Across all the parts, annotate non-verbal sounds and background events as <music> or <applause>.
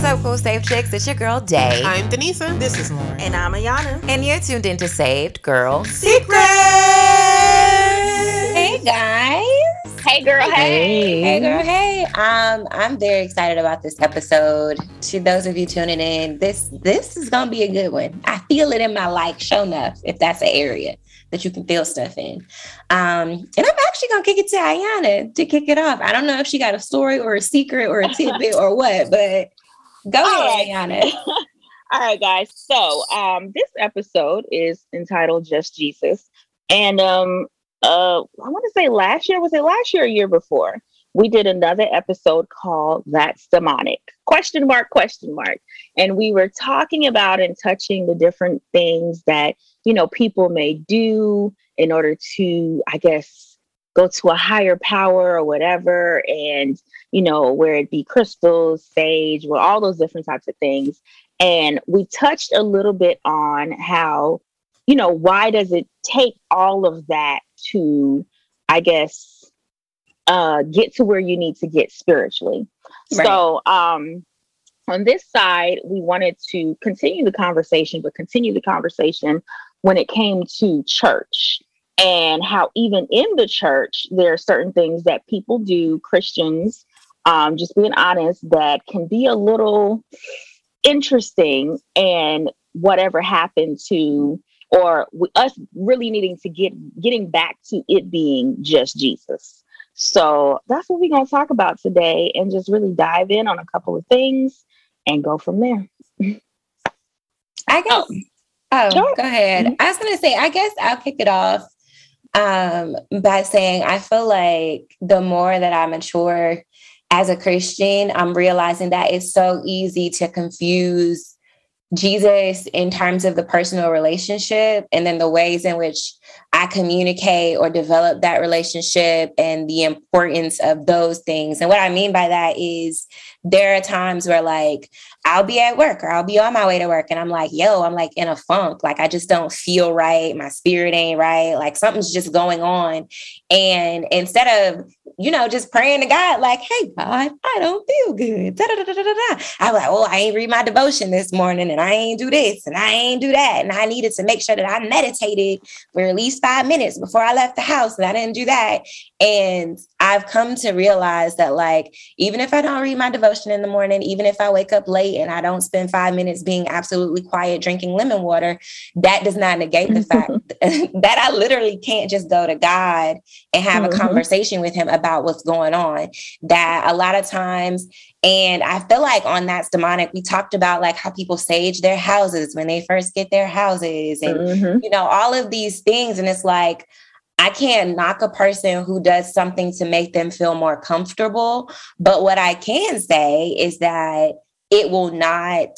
what's up, cool Saved Chicks? It's your girl Day. I'm Denisa. This is Lauren. And I'm Ayana. And you're tuned into Saved Girl Secrets. Hey guys. Hey girl, hey. Hey girl, hey. Um, I'm very excited about this episode. To those of you tuning in, this this is gonna be a good one. I feel it in my like show enough, if that's an area that you can feel stuff in. Um, and I'm actually gonna kick it to Ayana to kick it off. I don't know if she got a story or a secret or a tidbit or what, but go All ahead, right. Ayana. <laughs> All right, guys. So um this episode is entitled Just Jesus. And um uh I want to say last year, was it last year or year before? We did another episode called That's Demonic. Question mark, question mark. And we were talking about and touching the different things that, you know, people may do in order to, I guess, go to a higher power or whatever. And, you know, where it be crystals, sage, well, all those different types of things. And we touched a little bit on how, you know, why does it take all of that to, I guess, uh, get to where you need to get spiritually? Right. So, um, on this side, we wanted to continue the conversation, but continue the conversation when it came to church and how even in the church, there are certain things that people do, Christians, um, just being honest, that can be a little interesting and whatever happened to or us really needing to get getting back to it being just jesus so that's what we're going to talk about today and just really dive in on a couple of things and go from there I guess. Oh, Sure. go ahead. I was gonna say, I guess I'll kick it off um, by saying I feel like the more that I mature as a Christian, I'm realizing that it's so easy to confuse Jesus in terms of the personal relationship and then the ways in which I communicate or develop that relationship and the importance of those things. And what I mean by that is there are times where like I'll be at work or I'll be on my way to work and I'm like, yo, I'm like in a funk. Like I just don't feel right. My spirit ain't right. Like something's just going on. And instead of, you know, just praying to God, like, hey, God, I don't feel good. Da, da, da, da. I'm like, oh, I ain't read my devotion this morning and I ain't do this and I ain't do that. And I needed to make sure that I meditated for at least five minutes before I left the house and I didn't do that. And I've come to realize that, like, even if I don't read my devotion in the morning, even if I wake up late and I don't spend five minutes being absolutely quiet drinking lemon water, that does not negate the fact <laughs> <laughs> that I literally can't just go to God and have a Mhm. conversation with Him about what's going on. That a lot of times, and I feel like on That's Demonic, we talked about like how people sage their houses when they first get their houses and Mhm. you know, all of these things. And it's like, I can't knock a person who does something to make them feel more comfortable. But what I can say is that it will not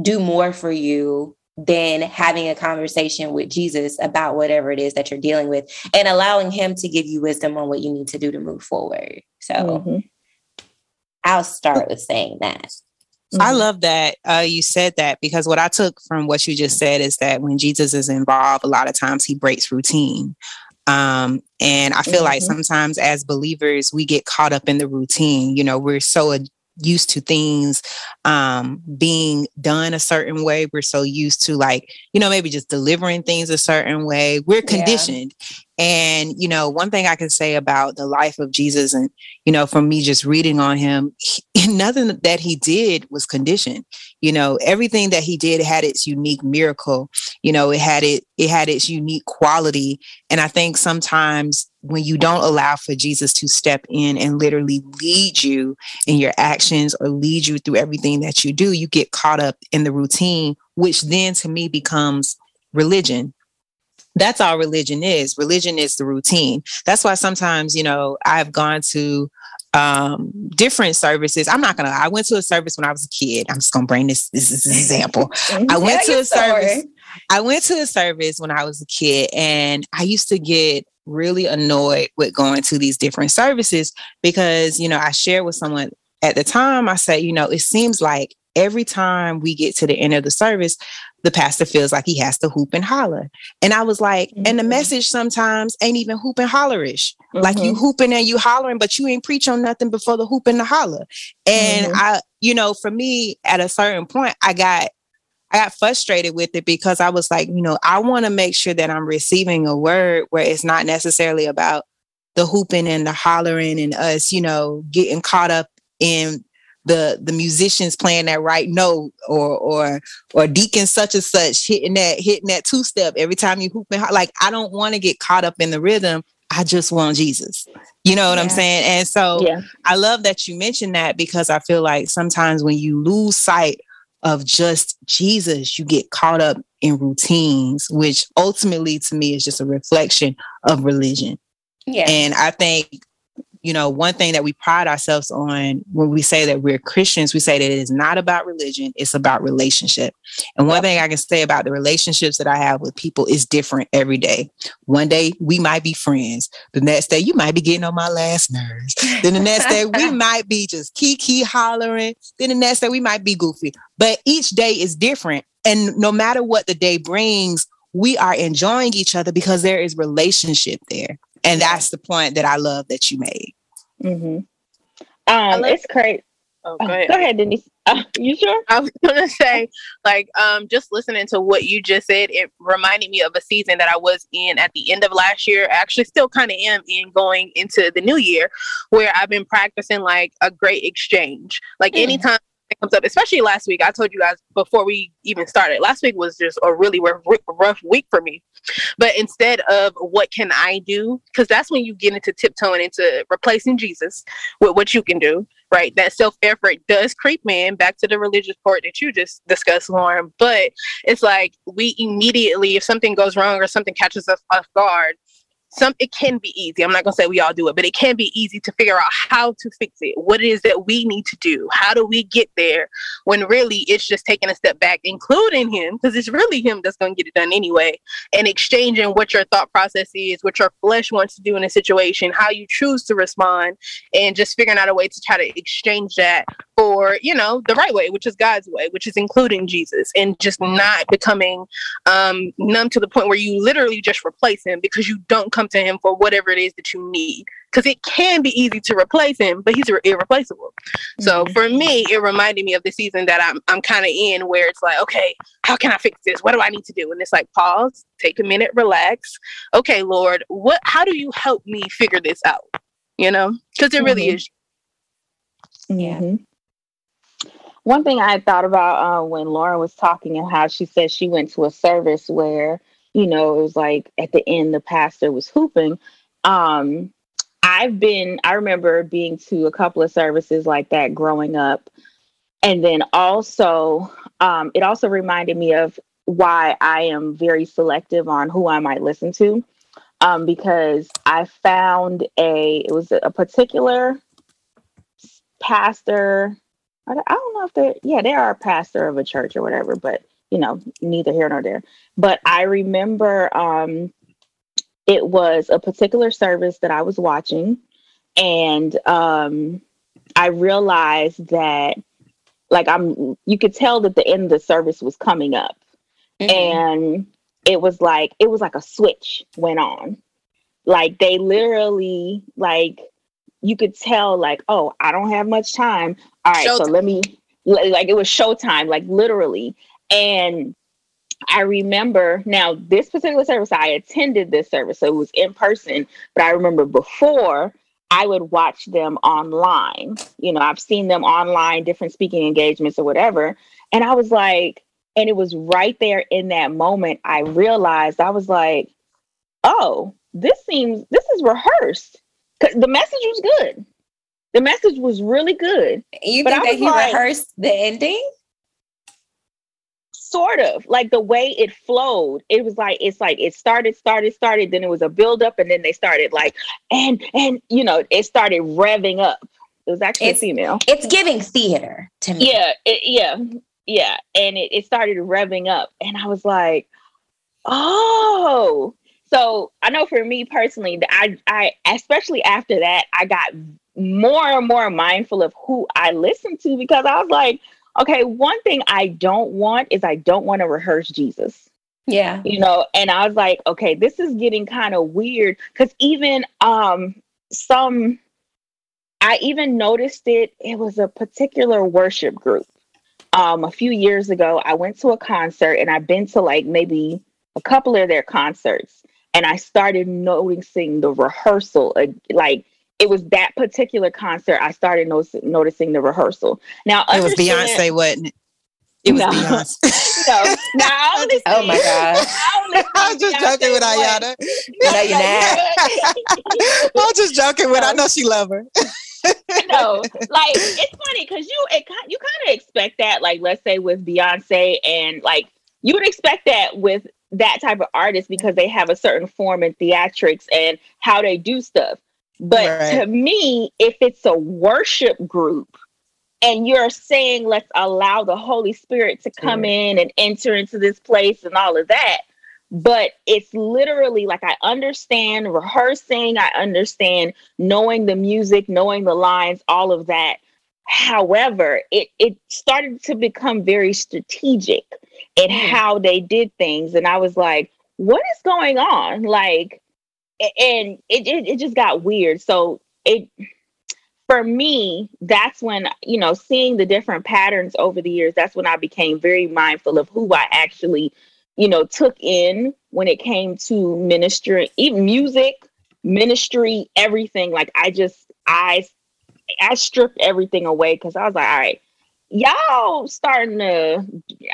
do more for you than having a conversation with Jesus about whatever it is that you're dealing with and allowing him to give you wisdom on what you need to do to move forward. So Mhm. I'll start with saying that. I Mhm. love that uh, you said that because what I took from what you just said is that when Jesus is involved, a lot of times he breaks routine. Um, and I feel like Mhm. sometimes as believers, we get caught up in the routine. You know, we're so ad- used to things um, being done a certain way. We're so used to, like, you know, maybe just delivering things a certain way. We're conditioned. And, you know, one thing I can say about the life of Jesus and, you know, from me just reading on him, he, <laughs> nothing that he did was conditioned. You know, everything that he did had its unique miracle. You know, it had it, it had its unique quality. And I think sometimes when you don't allow for Jesus to step in and literally lead you in your actions or lead you through everything that you do, you get caught up in the routine, which then to me becomes religion that's all religion is. Religion is the routine. That's why sometimes, you know, I've gone to um different services. I'm not gonna I went to a service when I was a kid. I'm just gonna bring this this is an example. I went to a service. I went to a service when I was a kid and I used to get really annoyed with going to these different services because, you know, I shared with someone at the time, I said, you know, it seems like every time we get to the end of the service, the pastor feels like he has to hoop and holler. And I was like, mm-hmm. and the mm-hmm. message sometimes ain't even hoop and hollerish. Mm-hmm. Like you mm-hmm. hooping and you hollering, but you ain't preach on nothing before the hoop and the holler. And mm-hmm. I, you know, for me, at a certain point, I got I got frustrated with it because I was like, you know, I want to make sure that I'm receiving a word where it's not necessarily about the hooping and the hollering and us, you know, getting caught up in the the musicians playing that right note or or or deacon such and such hitting that hitting that two step every time you hoop and ho- like I don't want to get caught up in the rhythm. I just want Jesus. You know what yeah. I'm saying? And so yeah. I love that you mentioned that because I feel like sometimes when you lose sight of just Jesus, you get caught up in routines, which ultimately to me is just a reflection of religion. Yeah. And I think you know, one thing that we pride ourselves on when we say that we're Christians, we say that it is not about religion, it's about relationship. And one thing I can say about the relationships that I have with people is different every day. One day we might be friends. The next day you might be getting on my last nerves. Then the next day we <laughs> might be just kiki hollering. Then the next day we might be goofy. But each day is different. And no matter what the day brings, we are enjoying each other because there is relationship there. And that's the point that I love that you made. Mm-hmm. Um, it's crazy. Oh, go ahead. Go ahead, Denise. Uh, <laughs> you sure? I was gonna say, like, um, just listening to what you just said, it reminded me of a season that I was in at the end of last year. Actually, still kind of am in going into the new year, where I've been practicing like a great exchange. Like mm. anytime it comes up, especially last week. I told you guys before we even started. Last week was just a really rough, rough week for me. But instead of what can I do, because that's when you get into tiptoeing into replacing Jesus with what you can do, right? That self effort does creep in back to the religious part that you just discussed, Lauren. But it's like we immediately, if something goes wrong or something catches us off guard, some it can be easy. I'm not gonna say we all do it, but it can be easy to figure out how to fix it. What it is that we need to do? How do we get there? When really it's just taking a step back, including him, because it's really him that's gonna get it done anyway, and exchanging what your thought process is, what your flesh wants to do in a situation, how you choose to respond, and just figuring out a way to try to exchange that for you know the right way, which is God's way, which is including Jesus, and just not becoming um, numb to the point where you literally just replace him because you don't come to him for whatever it is that you need. Because it can be easy to replace him, but he's irreplaceable. Mm-hmm. So for me, it reminded me of the season that I'm I'm kind of in, where it's like, okay, how can I fix this? What do I need to do? And it's like, pause, take a minute, relax. Okay, Lord, what? How do you help me figure this out? You know, because it really mm-hmm. is. Yeah. Mm-hmm. One thing I thought about uh, when Lauren was talking and how she said she went to a service where, you know, it was like at the end the pastor was hooping. Um, I've been, I remember being to a couple of services like that growing up. And then also, um, it also reminded me of why I am very selective on who I might listen to. Um, because I found a, it was a particular pastor I don't know if they're, yeah, they are a pastor of a church or whatever, but you know, neither here nor there. But I remember um, it was a particular service that I was watching, and um, I realized that, like, I'm, you could tell that the end of the service was coming up, mm-hmm. and it was like it was like a switch went on, like they literally like you could tell like, oh, I don't have much time. All right, showtime. so let me like it was showtime, like literally. And I remember now this particular service, I attended this service, so it was in person, but I remember before I would watch them online. You know, I've seen them online, different speaking engagements or whatever. And I was like, and it was right there in that moment, I realized I was like, oh, this seems, this is rehearsed. Cause the message was good. The message was really good. You think that he like, rehearsed the ending? Sort of like the way it flowed. It was like it's like it started, started, started. Then it was a build up, and then they started like and and you know it started revving up. It was actually it's, female. It's giving theater to me. Yeah, it, yeah, yeah. And it, it started revving up, and I was like, oh, so I know for me personally, I, I, especially after that, I got more and more mindful of who I listened to because I was like, okay, one thing I don't want is I don't want to rehearse Jesus. Yeah. You know, and I was like, okay, this is getting kind of weird because even um some I even noticed it, it was a particular worship group. Um, a few years ago, I went to a concert and I've been to like maybe a couple of their concerts, and I started noticing the rehearsal. Uh, like it was that particular concert, I started noticing, noticing the rehearsal. Now, It was Beyonce, wasn't it? It was No. Beyonce. <laughs> No, now <laughs> I Oh my God. <laughs> I I was just joking with. Ayana. No, you're not. I was just joking with. I know she love her. no, like it's funny because you it, you kind of expect that, like let's say with Beyonce, and like you would expect that with that type of artist because they have a certain form in theatrics and how they do stuff. But Right. to me, if it's a worship group and you're saying let's allow the Holy Spirit to come in and enter into this place and all of that, but it's literally like I understand rehearsing, I understand knowing the music, knowing the lines, all of that. However, it it started to become very strategic in Mm. how they did things, and I was like, "What is going on?" Like, and it it, it just got weird. So it for me, that's when you know seeing the different patterns over the years. That's when I became very mindful of who I actually you know took in when it came to ministry, even music, ministry, everything. Like I just I I stripped everything away because I was like, all right, y'all starting to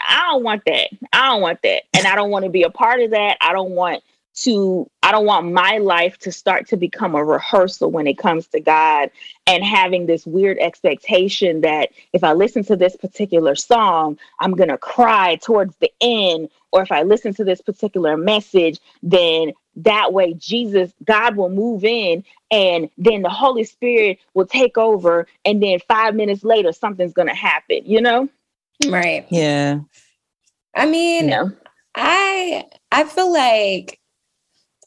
I don't want that. I don't want that. And I don't want to be a part of that. I don't want to I don't want my life to start to become a rehearsal when it comes to God and having this weird expectation that if I listen to this particular song, I'm going to cry towards the end or if I listen to this particular message, then that way Jesus God will move in and then the Holy Spirit will take over and then 5 minutes later something's going to happen, you know? Right. Yeah. I mean, You. I I feel like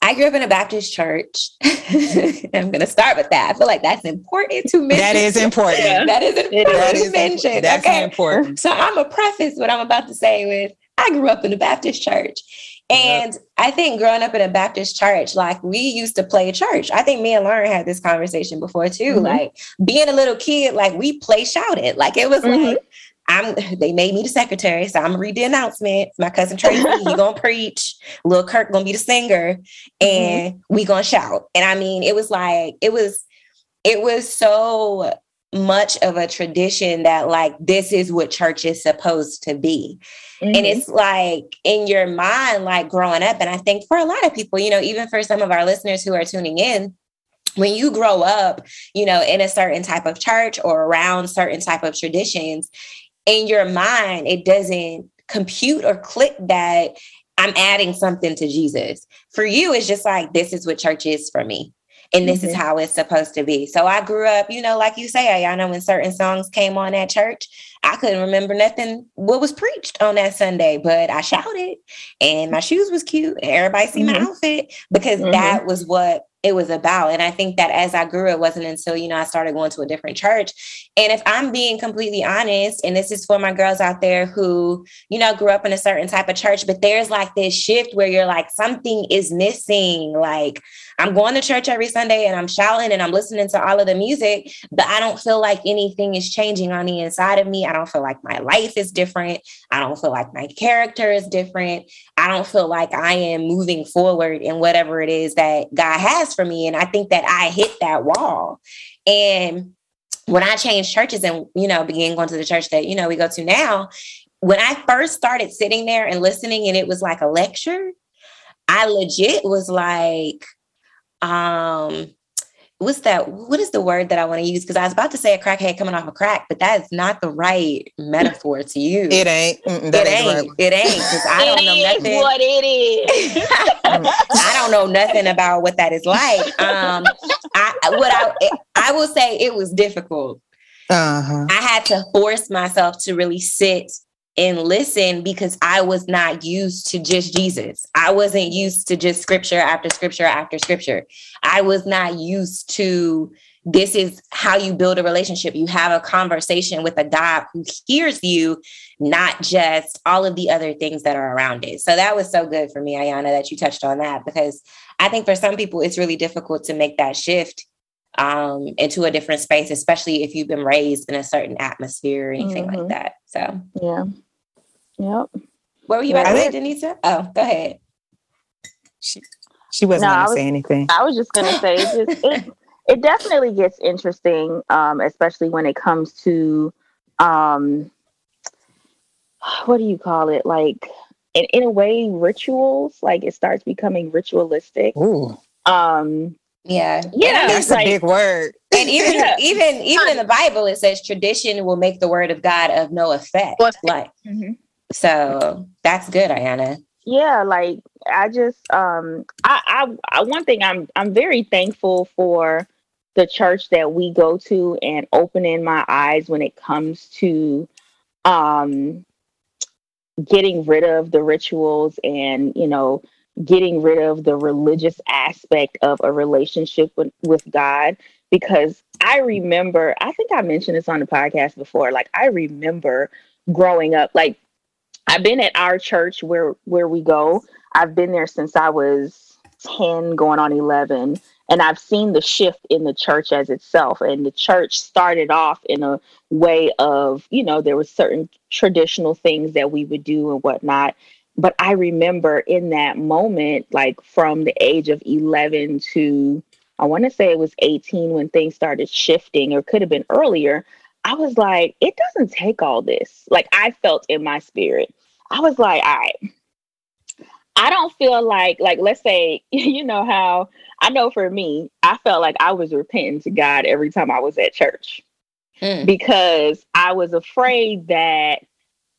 I grew up in a Baptist church. <laughs> I'm going to start with that. I feel like that's important to mention. That is important. That is important is. That to is mention. That's okay. important. So I'm gonna preface what I'm about to say with I grew up in a Baptist church. And I think growing up in a Baptist church, like we used to play church. I think me and Lauren had this conversation before too. Mhm. Like being a little kid, like we play shouted. Like it was Mhm. like I'm they made me the secretary, so I'm gonna read the announcements. My cousin Tracy, he <laughs> gonna preach, Lil Kirk gonna be the singer, and we gonna shout. And I mean, it was like it was it was so much of a tradition that like this is what church is supposed to be and Mhm. it's like in your mind like growing up and i think for a lot of people you know even for some of our listeners who are tuning in when you grow up you know in a certain type of church or around certain type of traditions in your mind it doesn't compute or click that i'm adding something to jesus for you it's just like this is what church is for me and this is Mhm. how it's supposed to be. So I grew up, you know, like you say, I know when certain songs came on at church, I couldn't remember nothing what was preached on that Sunday, but I shouted and my shoes was cute and everybody see my Mhm. outfit because Mhm. that was what it was about. And I think that as I grew, it wasn't until, you know, I started going to a different church. And if I'm being completely honest, and this is for my girls out there who, you know, grew up in a certain type of church, but there's like this shift where you're like, something is missing. Like, I'm going to church every Sunday and I'm shouting and I'm listening to all of the music, but I don't feel like anything is changing on the inside of me. I don't feel like my life is different. I don't feel like my character is different. I don't feel like I am moving forward in whatever it is that God has for me. And I think that I hit that wall. And when I changed churches and, you know, began going to the church that, you know, we go to now, when I first started sitting there and listening and it was like a lecture, I legit was like, um, what's that? What is the word that I want to use? Because I was about to say a crackhead coming off a crack, but that is not the right metaphor to use. It ain't. It ain't. ain't the right It ain't. Because I don't know nothing. what it is. <laughs> I don't know nothing about what that is like. Um, I what I I will say it was difficult. Uh-huh. I had to force myself to really sit and listen because I was not used to just Jesus. I wasn't used to just scripture after scripture after scripture. I was not used to this is how you build a relationship. You have a conversation with a God who hears you, not just all of the other things that are around it. So that was so good for me, Ayana, that you touched on that because I think for some people it's really difficult to make that shift um, into a different space, especially if you've been raised in a certain atmosphere or anything mm-hmm. like that. So yeah, yep. What were you about to say, Denisa? Oh, go ahead. She, she wasn't no, going to say anything. I was just going to say it, just, it, <laughs> it definitely gets interesting, um, especially when it comes to um, what do you call it? Like in, in a way, rituals. Like it starts becoming ritualistic. Ooh. Um, yeah, yeah, that's like, a big word. And even yeah. even even in the Bible, it says tradition will make the word of God of no effect. Like, mm-hmm. so that's good, Ayana yeah like i just um I, I i one thing i'm i'm very thankful for the church that we go to and opening my eyes when it comes to um getting rid of the rituals and you know getting rid of the religious aspect of a relationship with, with god because i remember i think i mentioned this on the podcast before like i remember growing up like I've been at our church where where we go. I've been there since I was 10 going on 11 and I've seen the shift in the church as itself and the church started off in a way of, you know, there were certain traditional things that we would do and whatnot. But I remember in that moment, like from the age of 11 to I want to say it was 18 when things started shifting, or could have been earlier. I was like, it doesn't take all this. Like I felt in my spirit. I was like, all right. I don't feel like like let's say <laughs> you know how I know for me, I felt like I was repenting to God every time I was at church. Mm. Because I was afraid that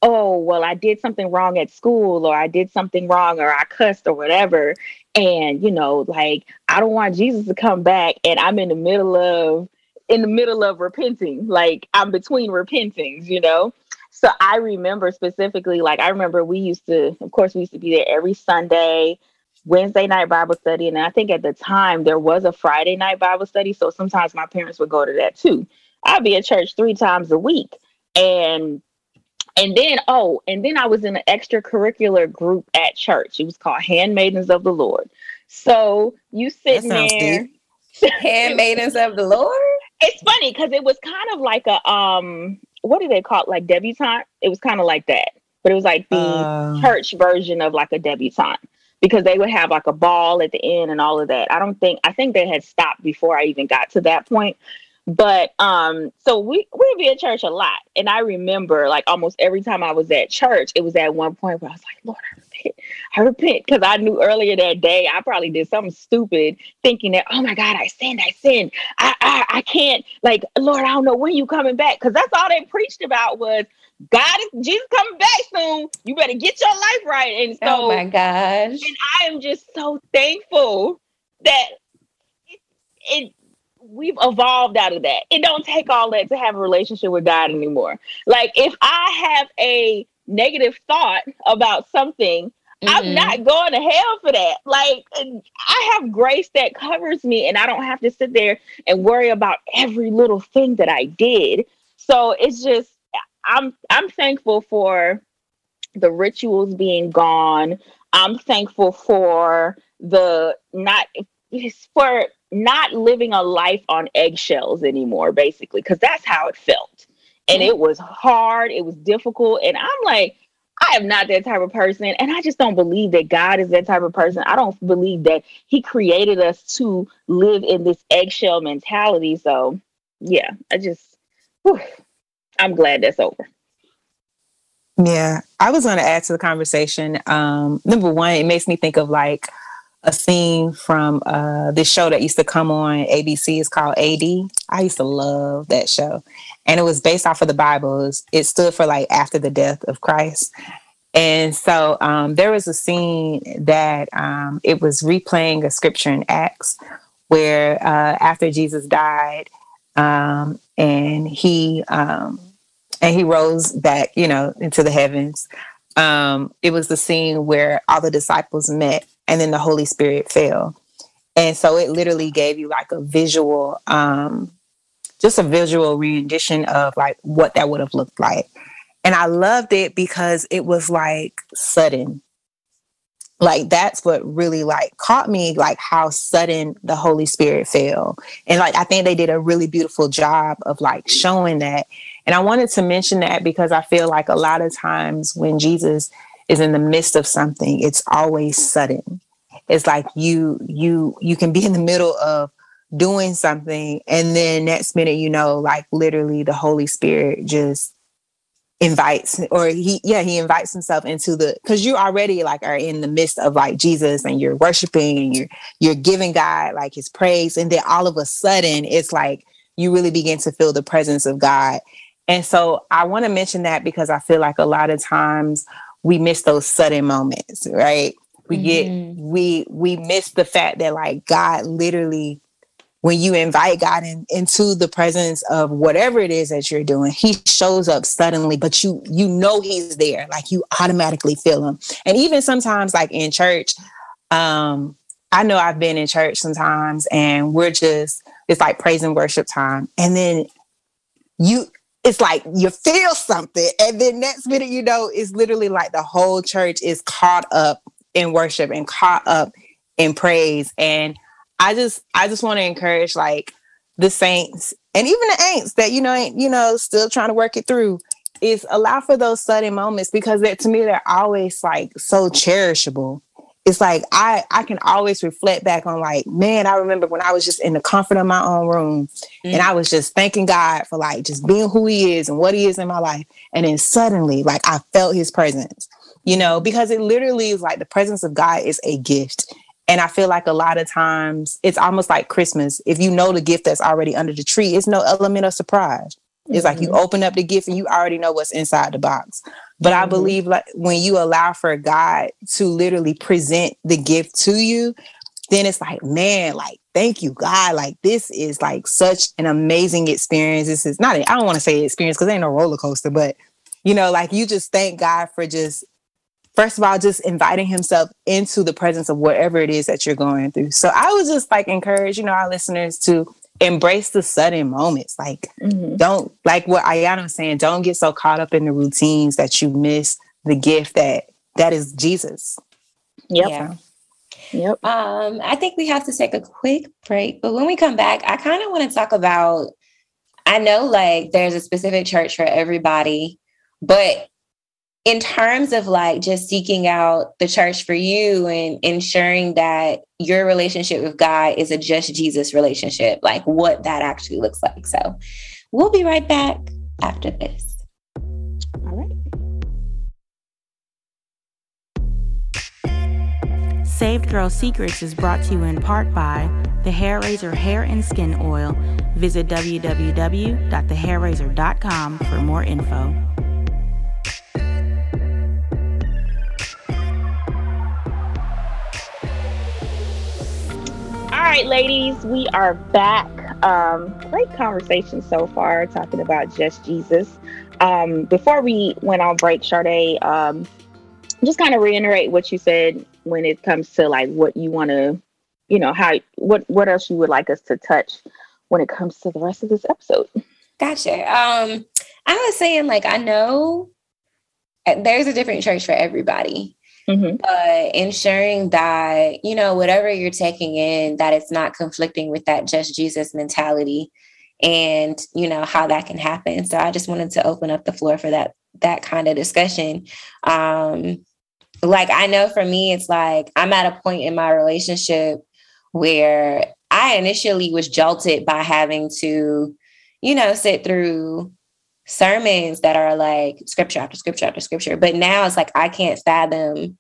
oh, well, I did something wrong at school or I did something wrong or I cussed or whatever. And, you know, like I don't want Jesus to come back and I'm in the middle of in the middle of repenting. Like I'm between repentings, you know? So I remember specifically, like I remember we used to, of course, we used to be there every Sunday, Wednesday night Bible study. And I think at the time there was a Friday night Bible study. So sometimes my parents would go to that too. I'd be at church three times a week. And and then, oh, and then I was in an extracurricular group at church. It was called Handmaidens of the Lord. So you sitting there. Handmaidens of the Lord? it's funny because it was kind of like a um what do they call it like debutante it was kind of like that but it was like the uh, church version of like a debutante because they would have like a ball at the end and all of that i don't think i think they had stopped before i even got to that point but um so we we'd be at church a lot and i remember like almost every time i was at church it was at one point where i was like lord i repent i repent because i knew earlier that day i probably did something stupid thinking that oh my god i sinned i sinned i i, I can't like lord i don't know when you coming back because that's all they preached about was God is Jesus coming back soon. You better get your life right. And so, oh my gosh. And I am just so thankful that it, it we've evolved out of that. It don't take all that to have a relationship with God anymore. Like if I have a negative thought about something, mm-hmm. I'm not going to hell for that. Like I have grace that covers me and I don't have to sit there and worry about every little thing that I did. So it's just I'm I'm thankful for the rituals being gone. I'm thankful for the not for not living a life on eggshells anymore, basically, because that's how it felt. And it was hard, it was difficult. And I'm like, I am not that type of person. And I just don't believe that God is that type of person. I don't believe that He created us to live in this eggshell mentality. So, yeah, I just, whew, I'm glad that's over. Yeah, I was going to add to the conversation. Um, number one, it makes me think of like, a scene from uh, this show that used to come on ABC. It's called AD. I used to love that show, and it was based off of the Bible. It stood for like after the death of Christ, and so um, there was a scene that um, it was replaying a scripture in Acts where uh, after Jesus died, um, and he um, and he rose back, you know, into the heavens. Um, it was the scene where all the disciples met and then the Holy Spirit fell. And so it literally gave you like a visual um, just a visual rendition of like what that would have looked like. And I loved it because it was like sudden. Like that's what really like caught me, like how sudden the Holy Spirit fell. And like I think they did a really beautiful job of like showing that. And I wanted to mention that because I feel like a lot of times when Jesus is in the midst of something, it's always sudden. It's like you you you can be in the middle of doing something and then next minute you know like literally the Holy Spirit just invites or he yeah he invites himself into the because you already like are in the midst of like jesus and you're worshiping and you're you're giving god like his praise and then all of a sudden it's like you really begin to feel the presence of god and so i want to mention that because i feel like a lot of times we miss those sudden moments right we mm-hmm. get we we miss the fact that like god literally when you invite God in, into the presence of whatever it is that you're doing, he shows up suddenly, but you you know he's there. Like you automatically feel him. And even sometimes like in church, um, I know I've been in church sometimes and we're just it's like praise and worship time. And then you it's like you feel something. And then next minute, you know, it's literally like the whole church is caught up in worship and caught up in praise. And I just I just want to encourage like the saints and even the ain'ts that you know ain't you know still trying to work it through is allow for those sudden moments because that to me they're always like so cherishable. It's like I I can always reflect back on like man I remember when I was just in the comfort of my own room mm-hmm. and I was just thanking God for like just being who He is and what He is in my life and then suddenly like I felt His presence you know because it literally is like the presence of God is a gift and I feel like a lot of times it's almost like Christmas. If you know the gift that's already under the tree, it's no element of surprise. It's mm-hmm. like you mm-hmm. open up the gift and you already know what's inside the box. But mm-hmm. I believe like when you allow for God to literally present the gift to you, then it's like, man, like, thank you, God. Like, this is like such an amazing experience. This is not, I don't want to say experience because it ain't no roller coaster, but you know, like you just thank God for just first of all, just inviting himself into the presence of whatever it is that you're going through. So I would just like encourage, you know, our listeners to embrace the sudden moments. Like, mm-hmm. don't, like what Ayana was saying, don't get so caught up in the routines that you miss the gift that that is Jesus. Yep. Yeah. Yep. Um, I think we have to take a quick break, but when we come back, I kind of want to talk about. I know, like, there's a specific church for everybody, but in terms of like just seeking out the church for you and ensuring that your relationship with God is a just Jesus relationship, like what that actually looks like. So we'll be right back after this. All right. Saved Girl Secrets is brought to you in part by the Hair Razor Hair and Skin Oil. Visit www.thehairrazor.com for more info. Right, ladies, we are back. Um, great conversation so far, talking about just Jesus. Um, before we went on break, Sade, um, just kind of reiterate what you said when it comes to like what you want to, you know, how what what else you would like us to touch when it comes to the rest of this episode. Gotcha. Um, I was saying like I know uh, there's a different church for everybody. Mm-hmm. But ensuring that, you know, whatever you're taking in, that it's not conflicting with that just Jesus mentality and, you know, how that can happen. So I just wanted to open up the floor for that, that kind of discussion. Um, like I know for me, it's like I'm at a point in my relationship where I initially was jolted by having to, you know, sit through sermons that are like scripture after scripture after scripture. But now it's like I can't fathom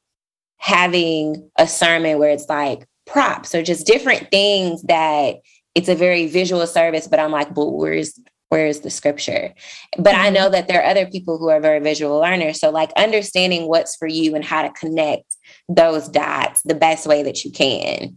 having a sermon where it's like props or just different things that it's a very visual service, but I'm like, but where's where's the scripture? But I know mm-hmm. that there are other people who are very visual learners. So like understanding what's for you and how to connect those dots the best way that you can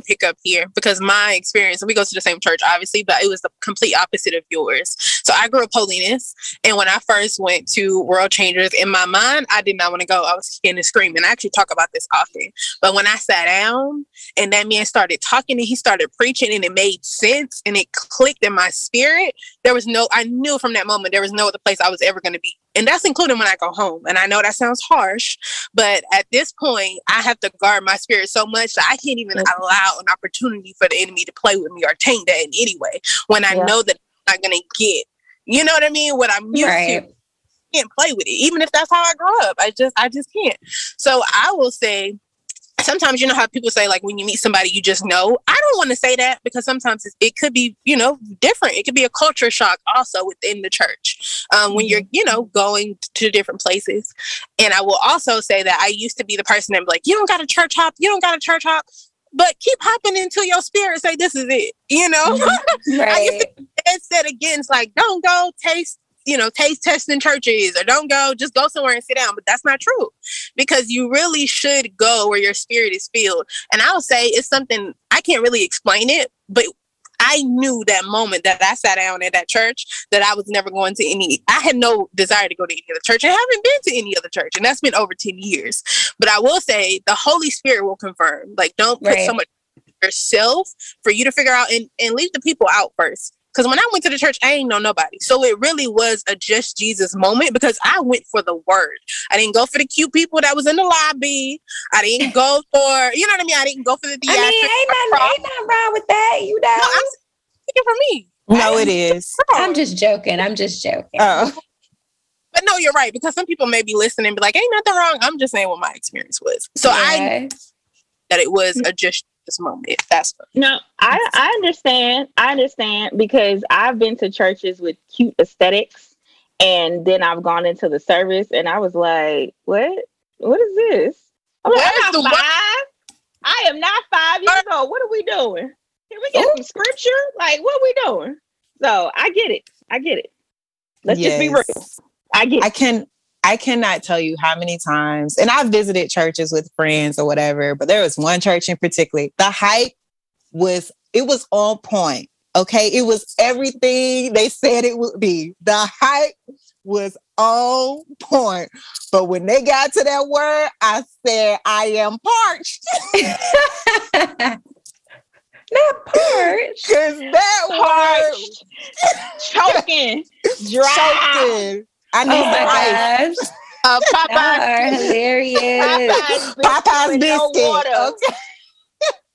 pick up here because my experience, and we go to the same church, obviously, but it was the complete opposite of yours. So I grew up holiness. And when I first went to World Changers, in my mind, I did not want to go. I was kicking and screaming. I actually talk about this often. But when I sat down and that man started talking and he started preaching and it made sense and it clicked in my spirit, there was no, I knew from that moment there was no other place I was ever going to be. And that's including when I go home. And I know that sounds harsh, but at this point, I have to guard my spirit so much that I can't even allow an opportunity for the enemy to play with me or taint that in any way when I yeah. know that I'm not going to get, you know what I mean? What I'm used right. to. Can't play with it, even if that's how I grew up. I just, I just can't. So I will say, sometimes you know how people say like when you meet somebody you just know i don't want to say that because sometimes it could be you know different it could be a culture shock also within the church um, when you're mm-hmm. you know going to different places and i will also say that i used to be the person that be like you don't got a church hop you don't got a church hop but keep hopping into your spirit say this is it you know right. <laughs> i used to said against like don't go taste you know, taste testing churches or don't go, just go somewhere and sit down. But that's not true because you really should go where your spirit is filled. And I'll say it's something I can't really explain it, but I knew that moment that I sat down at that church that I was never going to any, I had no desire to go to any other church. I haven't been to any other church, and that's been over 10 years. But I will say the Holy Spirit will confirm. Like, don't put right. so much yourself for you to figure out and, and leave the people out first. Because when I went to the church, I ain't know nobody. So it really was a just Jesus moment because I went for the word. I didn't go for the cute people that was in the lobby. I didn't go for, you know what I mean? I didn't go for the theatrics. I mean, ain't nothing, ain't nothing wrong with that, you know? No, I'm speaking for me. No, it is. I'm just joking. I'm just joking. Oh. But no, you're right. Because some people may be listening and be like, ain't nothing wrong. I'm just saying what my experience was. So yeah. I that it was mm. a just Jesus moment. That's no, I I understand. I understand because I've been to churches with cute aesthetics, and then I've gone into the service, and I was like, what? What is this? I'm, like, I'm not five. I am not five years old. What are we doing? Can we get Ooh. some scripture? Like, what are we doing? So I get it. I get it. Let's yes. just be real. I get. I can. I cannot tell you how many times, and I've visited churches with friends or whatever, but there was one church in particular. The hype was, it was on point. Okay. It was everything they said it would be. The hype was on point. But when they got to that word, I said, I am parched. <laughs> Not parched. <laughs> Because that parched. word <laughs> choking, dry. Choking. I need oh my gosh. <laughs> Uh, Popeyes. hilarious. Popeyes, Popeyes biscuit. No okay.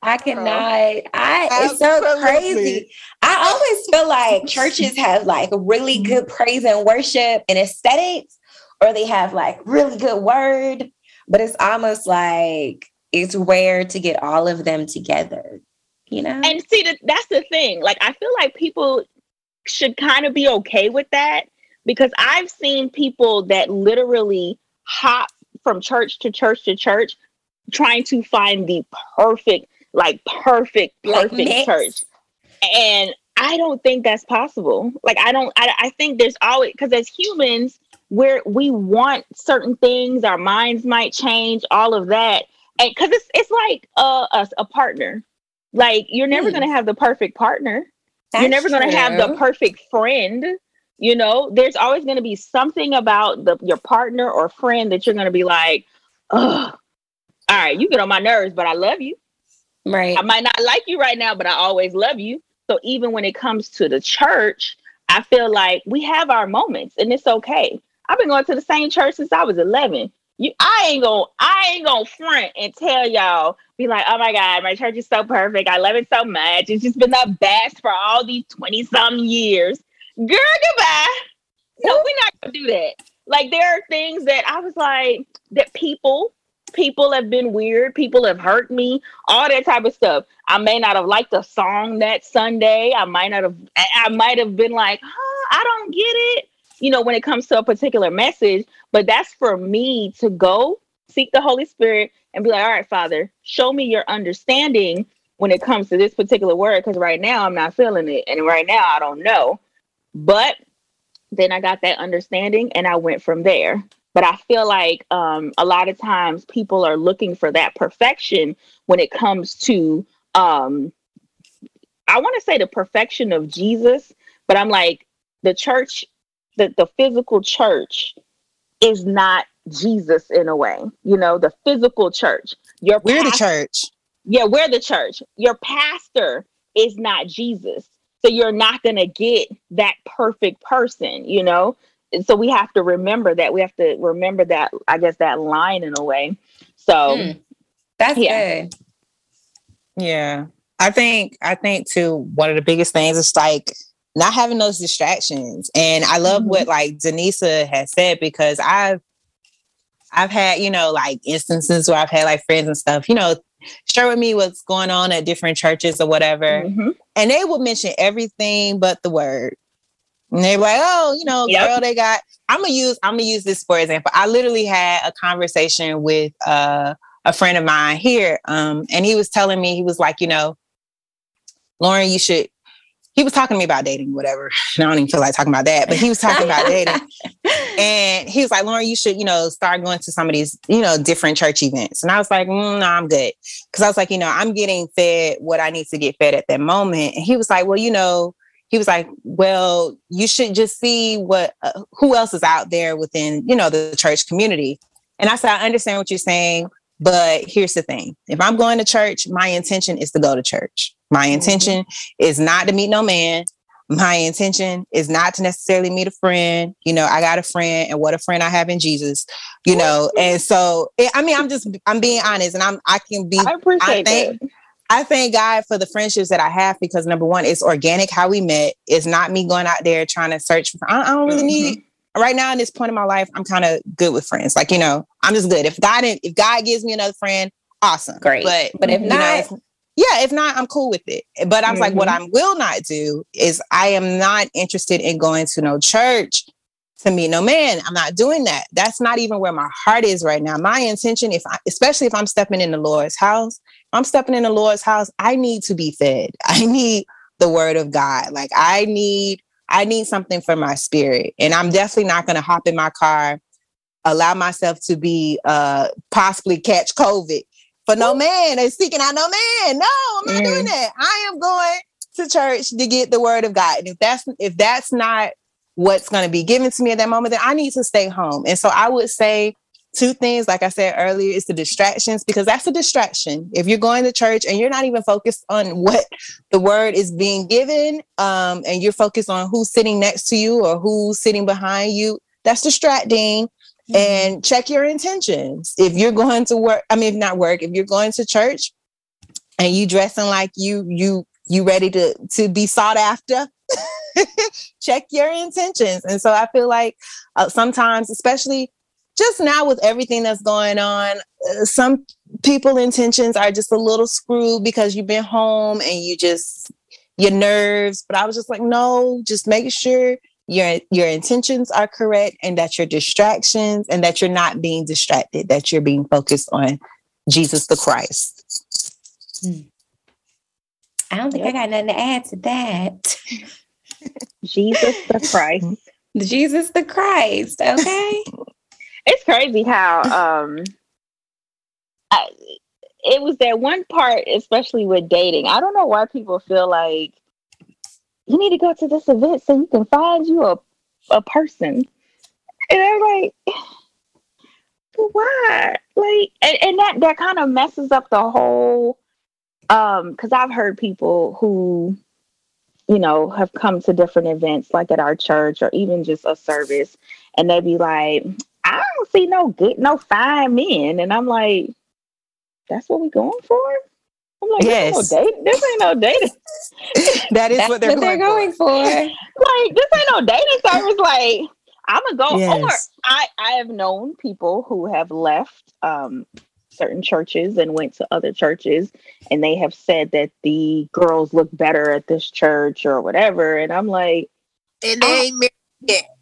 I cannot. I it's so crazy. I always feel like churches have like really good praise and worship and aesthetics, or they have like really good word, but it's almost like it's rare to get all of them together. You know? And see that that's the thing. Like I feel like people should kind of be okay with that because I've seen people that literally hop from church to church to church trying to find the perfect, like perfect, perfect like church. And I don't think that's possible. Like I don't I, I think there's always because as humans, where we want certain things, our minds might change, all of that. And because it's it's like a, a, a partner. Like you're never mm. gonna have the perfect partner. That's you're never gonna have the perfect friend you know, there's always going to be something about the your partner or friend that you're going to be like, oh, all right, you get on my nerves, but I love you. Right. I might not like you right now, but I always love you. So even when it comes to the church, I feel like we have our moments and it's okay. I've been going to the same church since I was 11. You, I ain't gonna, I ain't gonna front and tell y'all, be like, oh my God, my church is so perfect. I love it so much. It's just been the best for all these 20 some years girl, goodbye. No, we're not gonna do that. Like there are things that I was like that people people have been weird, people have hurt me, all that type of stuff. I may not have liked the song that Sunday. I might not have I might have been like, huh, I don't get it. You know, when it comes to a particular message, but that's for me to go seek the Holy Spirit and be like, all right, Father, show me your understanding when it comes to this particular word. Because right now I'm not feeling it. And right now I don't know. But then I got that understanding and I went from there. But I feel like um, a lot of times people are looking for that perfection when it comes to, um, I want to say the perfection of Jesus, but I'm like, the church, the, the physical church is not Jesus in a way. You know, the physical church. Your We're the church. yeah, we're the church. Your pastor is not Jesus. So you're not going to get that perfect person, you know? And so we have to remember that. We have to remember that, I guess, that line in a way. So, Mm. That's Yeah. good. Yeah. I think I think too one of the biggest things is like not having those distractions. And I love Mhm. what like Denisa has said because I've I've had, you know, like instances where I've had like friends and stuff, you know, share with me what's going on at different churches or whatever. mhm. And they will mention everything but the word. And they're like, oh, you know, Yep. girl, they got I'm gonna use I'm gonna use this for example. I literally had a conversation with uh a friend of mine here. Um, and he was telling me, he was like, you know, Lauren, you should. He was talking to me about dating, whatever. <laughs> I don't even feel like talking about that, but he was talking about dating. <laughs> And he was like, Lauren, you should, you know, start going to some of these, you know, different church events. And I was like, mm, no, I'm good. Cause I was like, you know, I'm getting fed what I need to get fed at that moment. And he was like, well, you know, he was like, well, you should just see what, uh, who else is out there within, you know, the church community. And I said, I understand what you're saying, but here's the thing. If I'm going to church, my intention is to go to church. My mm-hmm. intention is not to meet no man. My intention is not to necessarily meet a friend. You know, I got a friend, and what a friend I have in Jesus. You know, and so I mean, I'm just I'm being honest, and I'm I can be I appreciate think- that. I thank God for the friendships that I have because number one, it's organic how we met. It's not me going out there trying to search for. I, I don't really need mm-hmm. right now in this point in my life. I'm kind of good with friends. Like you know, I'm just good. If God if God gives me another friend, awesome, Great. But But if you know, not- yeah, if not, I'm cool with it. But I was like, what I will not do is I am not interested in going to no church to meet no man. I'm not doing that. That's not even where my heart is right now. My intention, if I, especially if I'm stepping in the Lord's house, I'm stepping in the Lord's house, I need to be fed. <laughs> I need the word of God. Like I need, I need something for my spirit. And I'm definitely not going to hop in my car, allow myself to be uh possibly catch COVID for no man and seeking out no man. No, I'm not doing that. I am going to church to get the word of God. And if that's if that's not what's going to be given to me at that moment, then I need to stay home. And so I would say two things, like I said earlier, is the distractions, because that's a distraction. If you're going to church and you're not even focused on what the word is being given, um, and you're focused on who's sitting next to you or who's sitting behind you, that's distracting. And check your intentions. If you're going to work, I mean, if not work, if you're going to church and you dressing like you you you ready to to be sought after, <laughs> check your intentions. And so I feel like uh, sometimes, especially just now with everything that's going on, uh, some people intentions are just a little screwed because you've been home and you just your nerves. But I was just like, no, just make sure your your intentions are correct and that your distractions and that you're not being distracted, that you're being focused on Jesus the Christ. I don't think I got nothing to add to that. <laughs> Jesus the Christ. <laughs> Jesus the Christ. Okay. <laughs> it's crazy how um I, it was that one part especially with dating i don't know why people feel like you need to go to this event so you can find you a, a person and i'm like <sighs> why like and, and that that kind of messes up the whole um because i've heard people who you know have come to different events like at our church or even just a service and they'd be like I don't see no good, no fine men. And I'm like, that's what we going for? I'm like, Yes. this ain't no dating. This ain't no dating. <laughs> That is what they're, going, going for. like, this ain't no dating service. Like, I'm gonna go. Or Yes. I, I have known people who have left um, certain churches and went to other churches, and they have said that the girls look better at this church or whatever. And I'm like, And they ain't married yet.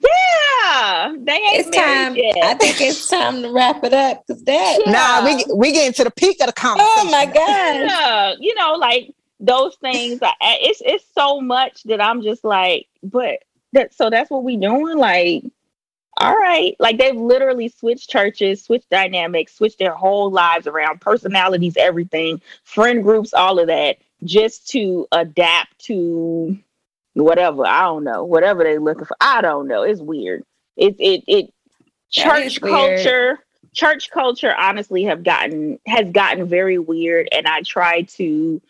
Yeah, they ain't It's time. yet. I think it's time to wrap it up because that. Yeah. Nah, we we getting to the peak of the oh conversation. Oh my God. yeah, you know, like those things. I, I- it's it's so much that I'm just like, but that so that's what we doing. Like, all right, like they've literally switched churches, switched dynamics, switched their whole lives around, personalities, everything, friend groups, all of that, just to adapt to whatever. I don't know. Whatever they looking for. I don't know. It's weird. It it it church culture church culture honestly have gotten has gotten very weird and I try to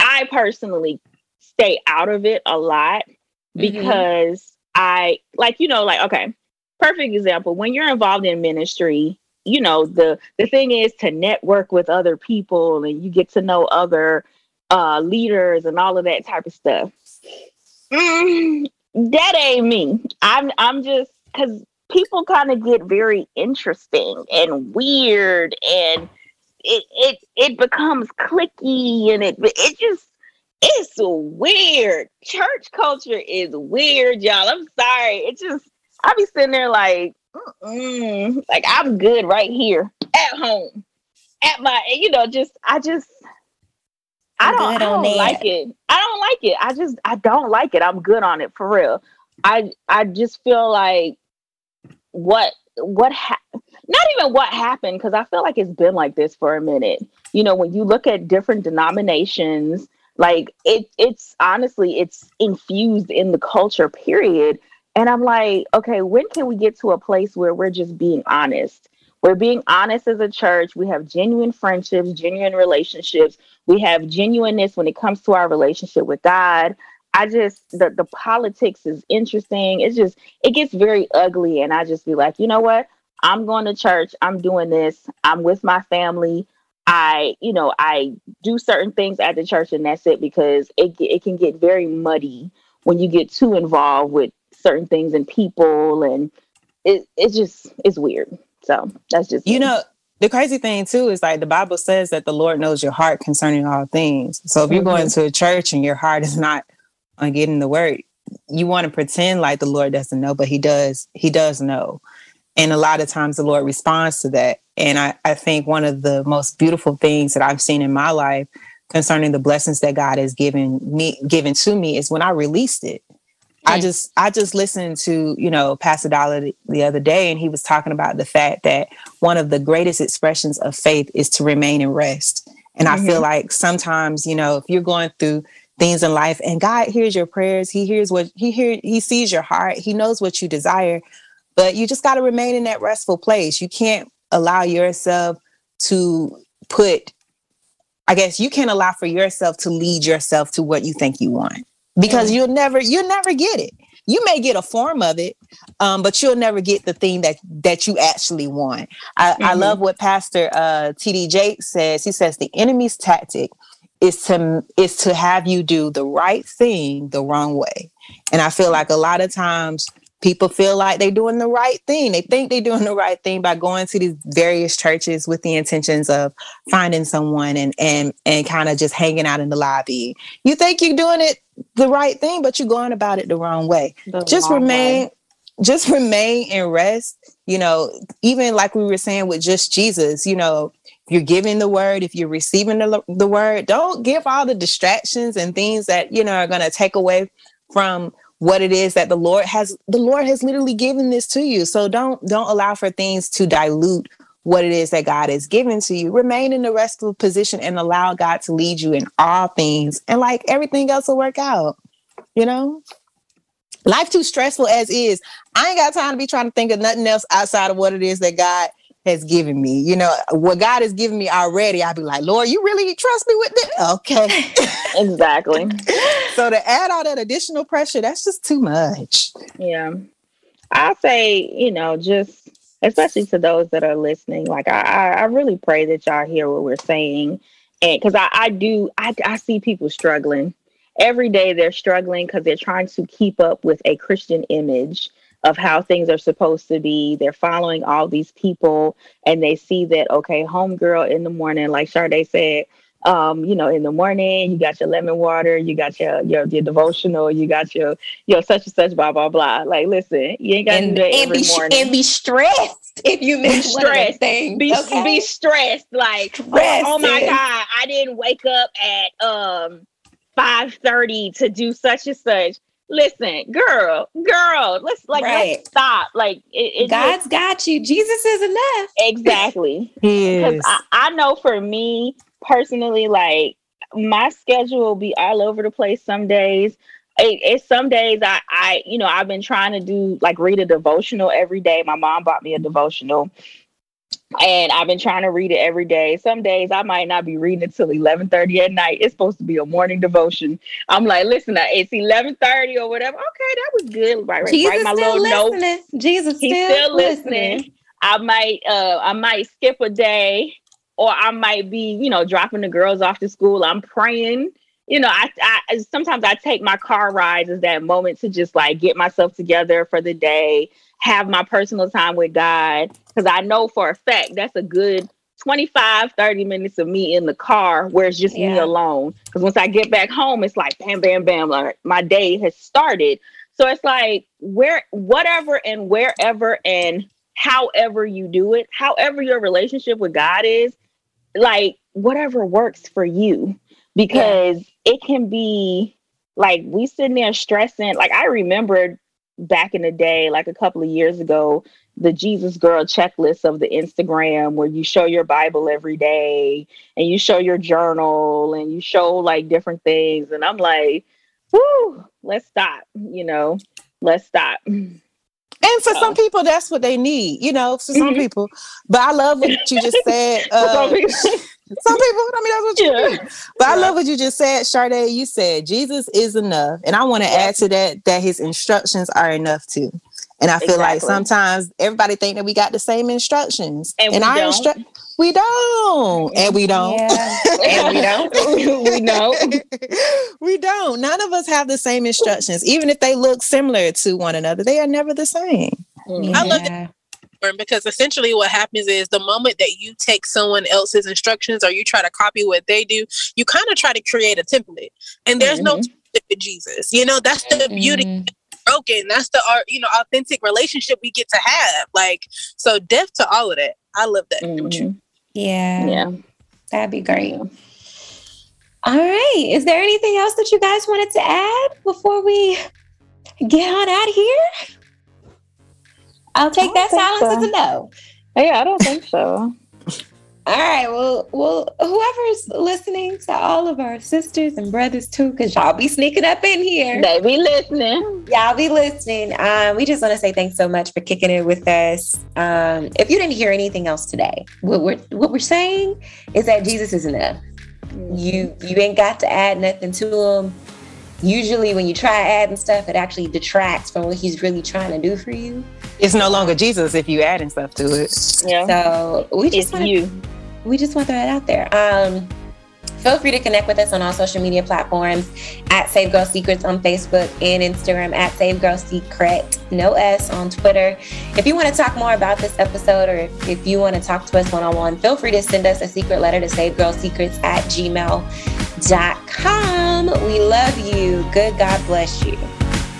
I personally stay out of it a lot mm-hmm. because mm-hmm. I like you know like okay perfect example when you're involved in ministry you know the the thing is to network with other people and you get to know other uh leaders and all of that type of stuff mm, <sighs> that ain't me i'm i'm just because people kind of get very interesting and weird and it it it becomes clicky and it it just it's weird. Church culture is weird, y'all. I'm sorry. It just I be sitting there like, Mm-mm. like I'm good right here at home, at my, you know, just I just I don't, I don't like it. I don't like it. I just I don't like it. I'm good on it for real. I I just feel like what what ha- not even what happened because I feel like it's been like this for a minute. You know, when you look at different denominations, like it it's honestly it's infused in the culture period and I'm like, okay, when can we get to a place where we're just being honest? We're being honest as a church. We have genuine friendships, genuine relationships. We have genuineness when it comes to our relationship with God. I just the the politics is interesting. It's just it gets very ugly, and I just be like, you know what? I'm going to church. I'm doing this. I'm with my family. I, you know, I do certain things at the church, and that's it because it it can get very muddy when you get too involved with certain things and people and it it's just it's weird. So that's just you me. know the crazy thing too is like the Bible says that the Lord knows your heart concerning all things. So if you're mm-hmm. going to a church and your heart is not on getting the word, you want to pretend like the Lord doesn't know, but he does, he does know. And a lot of times the Lord responds to that. And I, I think one of the most beautiful things that I've seen in my life concerning the blessings that God has given me given to me is when I released it. I just I just listened to you know Pastor Dollar the, the other day, and he was talking about the fact that one of the greatest expressions of faith is to remain in rest. And mm-hmm. I feel mm-hmm. like sometimes you know if you're going through things in life, and God hears your prayers, He hears what He hear He sees your heart, He knows what you desire, but you just got to remain in that restful place. You can't allow yourself to put I guess you can't allow for yourself to lead yourself to what you think you want because you'll never you'll never get it you may get a form of it um, but you'll never get the thing that that you actually want i, mm-hmm. I love what pastor uh, TD Jakes says he says the enemy's tactic is to is to have you do the right thing the wrong way and i feel like a lot of times people feel like they're doing the right thing. They think they're doing the right thing by going to these various churches with the intentions of finding someone and and and kind of just hanging out in the lobby. You think you're doing it the right thing, but you're going about it the wrong way. The just wrong remain way. just remain and rest. You know, even like we were saying with just Jesus, you know, you're giving the word, if you're receiving the, the word, don't give all the distractions and things that, you know, are going to take away from what it is that the Lord has the Lord has literally given this to you. So don't don't allow for things to dilute what it is that God has given to you. Remain in the restful position and allow God to lead you in all things. And like everything else will work out. You know? Life too stressful as is. I ain't got time to be trying to think of nothing else outside of what it is that God has given me. You know, what God has given me already, I'll be like, Lord, you really trust me with this? Okay. <laughs> exactly. <laughs> so to add all that additional pressure, that's just too much. Yeah. I'll say, you know, just especially to those that are listening, like I, I really pray that y'all hear what we're saying. And because I, I do, I, I see people struggling every day. They're struggling because they're trying to keep up with a Christian image of how things are supposed to be. They're following all these people and they see that, okay, homegirl in the morning, like Sade said, um, you know, in the morning, you got your lemon water, you got your your, your devotional, you got your your such and such, blah blah blah. Like, listen, you ain't got to do it every be, morning. And be stressed <laughs> if you miss stressed. Things, be okay? be stressed. Like, oh, oh, my god, I didn't wake up at um five thirty to do such and such listen, girl, girl, let's like right. let's stop. Like it, it God's just, got you. Jesus is enough. Exactly. <laughs> Because I, I know for me personally, like my schedule will be all over the place some days. it, it's some days I, I, you know, I've been trying to do like read a devotional every day. My mom bought me a devotional and I've been trying to read it every day. Some days I might not be reading it until eleven thirty at night. It's supposed to be a morning devotion. I'm like, listen, it's eleven thirty or whatever. Okay, that was good. Right, right. Jesus write my still little listening. note. Jesus He's still, still listening. listening. I might, uh, I might skip a day, or I might be, you know, dropping the girls off to school. I'm praying. You know, I, I sometimes I take my car rides as that moment to just like get myself together for the day have my personal time with God because I know for a fact that's a good 25, 30 minutes of me in the car where it's just me alone. Because once I get back home, it's like bam, bam, bam, like my day has started. So it's like where whatever and wherever and however you do it, however your relationship with God is, like whatever works for you. Because it can be like we sitting there stressing. Like I remembered back in the day, like a couple of years ago, the Jesus Girl checklist of the Instagram where you show your Bible every day and you show your journal and you show like different things. And I'm like, whoo, let's stop, you know, let's stop. And for some people, that's what they need, you know, for some Mhm. people. But I love what you just said. <laughs> Uh, <laughs> some people- I mean, that's what you Yeah. need. But I love what you just said, Sade. You said Jesus is enough. And I want to add to that that his instructions are enough too. And I feel like sometimes everybody think that we got the same instructions. And we our don't. we don't. And we don't. Yeah. <laughs> and we don't. <laughs> <laughs> we know. we don't. None of us have the same instructions. Even if they look similar to one another, they are never the same. I love Yeah. because essentially what happens is the moment that you take someone else's instructions or you try to copy what they do, you kind of try to create a template. And there's no Mhm. template with Jesus. You know, that's the beauty Mhm. Broken. That's the art, you know, authentic relationship we get to have. Like, so deaf to all of that. I love that. Mhm. Yeah. Yeah. That'd be great. All right. Is there anything else that you guys wanted to add before we get on out of here? I'll take that silence so. as a no. Yeah, I don't think so. All right. Well, well, whoever's listening to all of our sisters and brothers too, because y'all be sneaking up in here. They be listening. Y'all be listening. Um, we just want to say thanks so much for kicking it with us. Um, if you didn't hear anything else today, what we're what we're saying is that Jesus is enough. You you ain't got to add nothing to him. Usually, when you try adding stuff, it actually detracts from what he's really trying to do for you. It's no longer Jesus if you adding stuff to it. Yeah. So we just it's want to you. We just want to throw it out there. Um, feel free to connect with us on all social media platforms at Save Girl Secrets on Facebook and Instagram at Save Girl Secret, no S on Twitter. If you want to talk more about this episode or if, if you want to talk to us one on one, feel free to send us a secret letter to Save Girl Secrets at gmail.com. We love you. Good God bless you.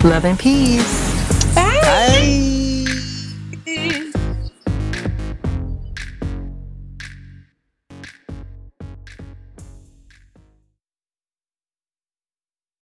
Love and peace. Bye. Bye.